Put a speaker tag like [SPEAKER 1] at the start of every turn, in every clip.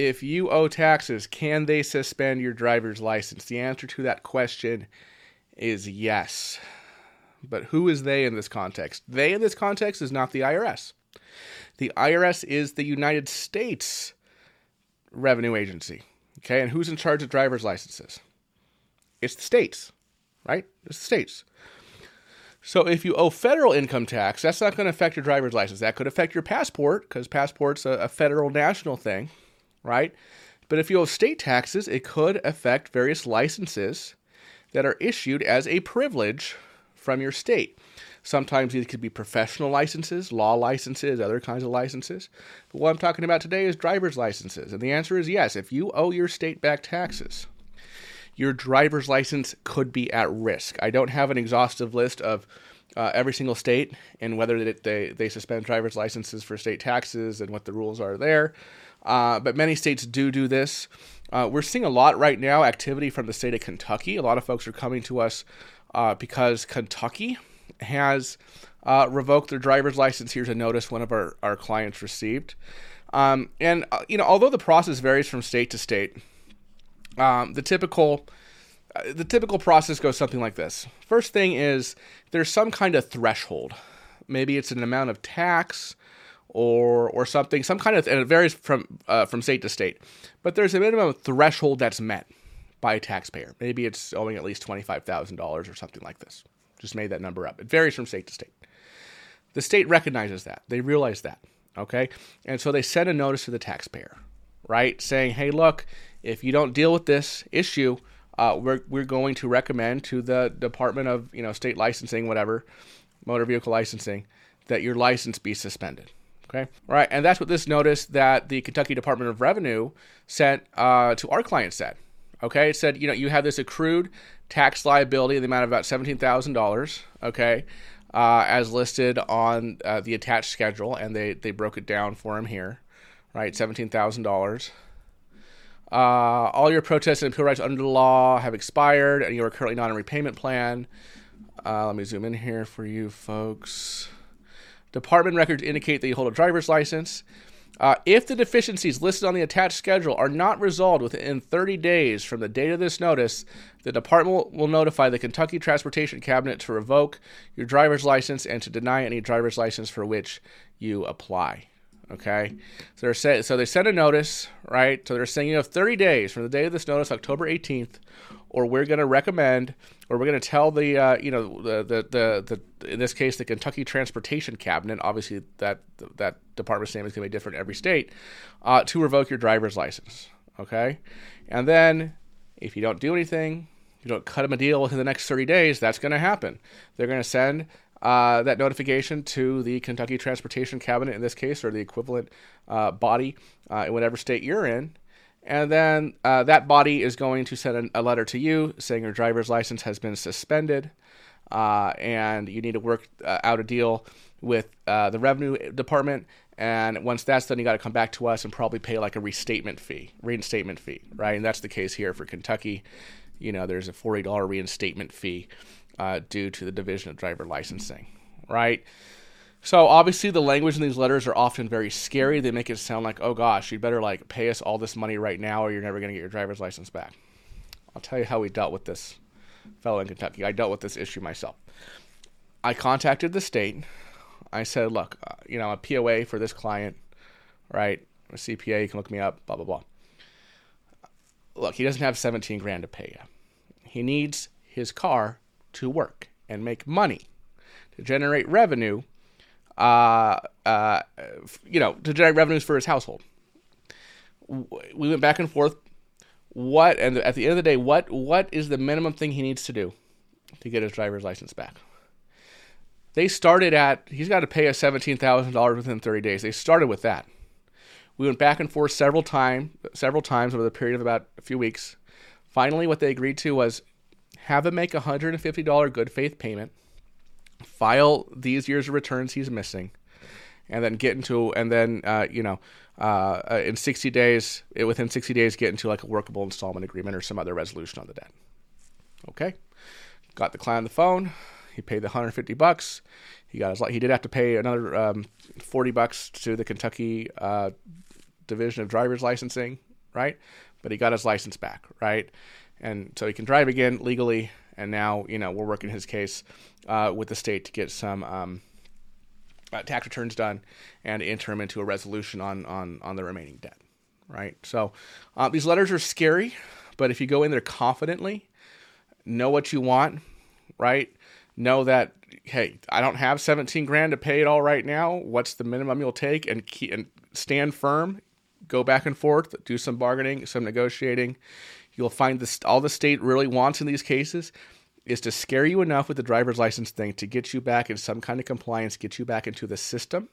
[SPEAKER 1] if you owe taxes, can they suspend your driver's license? The answer to that question is yes. But who is they in this context? They in this context is not the IRS. The IRS is the United States Revenue Agency. Okay, and who's in charge of driver's licenses? It's the states, right? It's the states. So if you owe federal income tax, that's not going to affect your driver's license. That could affect your passport because passport's a, a federal national thing, right? But if you owe state taxes, it could affect various licenses that are issued as a privilege from your state. Sometimes these could be professional licenses, law licenses, other kinds of licenses. But what I'm talking about today is driver's licenses. And the answer is yes. If you owe your state back taxes, your driver's license could be at risk. I don't have an exhaustive list of uh, every single state and whether they, they suspend driver's licenses for state taxes and what the rules are there. Uh, but many states do do this. Uh, we're seeing a lot right now activity from the state of Kentucky. A lot of folks are coming to us uh, because Kentucky has uh, revoked their driver's license. Here's a notice one of our, our clients received. Um, and, uh, you know, although the process varies from state to state, um, the typical uh, the typical process goes something like this. First thing is there's some kind of threshold. Maybe it's an amount of tax or or something, some kind of, and it varies from uh, from state to state. But there's a minimum threshold that's met by a taxpayer. Maybe it's owing at least twenty five thousand dollars or something like this. Just made that number up. It varies from state to state. The state recognizes that. They realize that. Okay, and so they send a notice to the taxpayer, right, saying, "Hey, look, if you don't deal with this issue." Uh, we're, we're going to recommend to the Department of you know state licensing, whatever, motor vehicle licensing, that your license be suspended. Okay. All right. And that's what this notice that the Kentucky Department of Revenue sent uh, to our client said. Okay. It said, you know, you have this accrued tax liability in the amount of about $17,000. Okay. Uh, as listed on uh, the attached schedule. And they, they broke it down for him here. Right. $17,000. Uh, all your protests and appeal rights under the law have expired, and you are currently not in repayment plan. Uh, let me zoom in here for you folks. Department records indicate that you hold a driver's license. Uh, if the deficiencies listed on the attached schedule are not resolved within 30 days from the date of this notice, the department will notify the Kentucky Transportation Cabinet to revoke your driver's license and to deny any driver's license for which you apply. Okay, so they're say, so they send a notice, right? So they're saying you have 30 days from the day of this notice, October 18th, or we're going to recommend, or we're going to tell the, uh, you know, the, the, the, the, in this case, the Kentucky Transportation Cabinet, obviously that, that department's name is going to be different every state, uh, to revoke your driver's license. Okay. And then if you don't do anything, you don't cut them a deal within the next 30 days, that's going to happen. They're going to send uh, that notification to the Kentucky Transportation Cabinet in this case, or the equivalent uh, body uh, in whatever state you're in, and then uh, that body is going to send a letter to you saying your driver's license has been suspended uh, and you need to work uh, out a deal with uh, the revenue department. And once that's done, you got to come back to us and probably pay like a restatement fee, reinstatement fee, right? And that's the case here for Kentucky. You know, there's a $40 reinstatement fee uh, due to the Division of Driver Licensing, right? So obviously the language in these letters are often very scary. They make it sound like, oh gosh, you'd better like pay us all this money right now or you're never going to get your driver's license back. I'll tell you how we dealt with this fellow in Kentucky. I dealt with this issue myself. I contacted the state. I said, look, uh, you know, a POA for this client, right? A CPA, you can look me up, blah, blah, blah. Look, he doesn't have 17 grand to pay you. He needs his car to work and make money to generate revenue uh, uh, you know, to generate revenues for his household. We went back and forth. What and at the end of the day, what what is the minimum thing he needs to do to get his driver's license back? They started at he's got to pay us seventeen thousand dollars within thirty days. They started with that. We went back and forth several time several times over the period of about a few weeks. Finally, what they agreed to was have him make a hundred and fifty dollar good faith payment file these years of returns he's missing, and then get into and then uh, you know uh, uh in 60 days within 60 days get into like a workable installment agreement or some other resolution on the debt. Okay, got the client on the phone. He paid the 150 bucks. He got his. He did have to pay another um, 40 bucks to the Kentucky uh, Division of Drivers Licensing. right? But he got his license back, right? And so he can drive again legally. And now, you know, we're working his case uh, with the state to get some um, uh, tax returns done and enter him into a resolution on on on the remaining debt, right? So uh, these letters are scary, but if you go in there confidently, know what you want, right? Know that hey, I don't have 17 grand to pay it all right now. What's the minimum you'll take and keep, and stand firm, go back and forth, do some bargaining, some negotiating. You'll find this all the state really wants in these cases is to scare you enough with the driver's license thing to get you back in some kind of compliance, get you back into the system,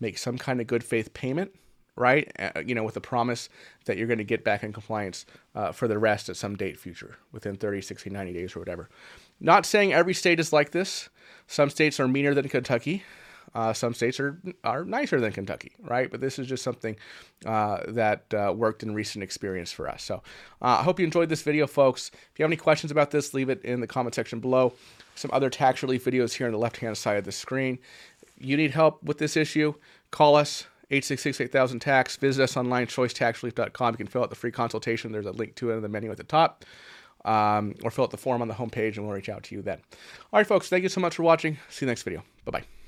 [SPEAKER 1] make some kind of good faith payment, right? Uh, you know, with the promise that you're going to get back in compliance uh, for the rest at some date future, within 30, 60, 90 days or whatever. Not saying every state is like this. Some states are meaner than Kentucky. Uh, some states are are nicer than Kentucky, right? But this is just something uh, that uh, worked in recent experience for us. So uh, I hope you enjoyed this video, folks. If you have any questions about this, leave it in the comment section below. Some other tax relief videos here on the left-hand side of the screen. You need help with this issue? Call us. 866-8000 tax. Visit us online, choicetaxrelief.com. You can fill out the free consultation. There's a link to it in the menu at the top. Um, or fill out the form on the homepage and we'll reach out to you then. All right, folks, thank you so much for watching. See you next video. Bye bye.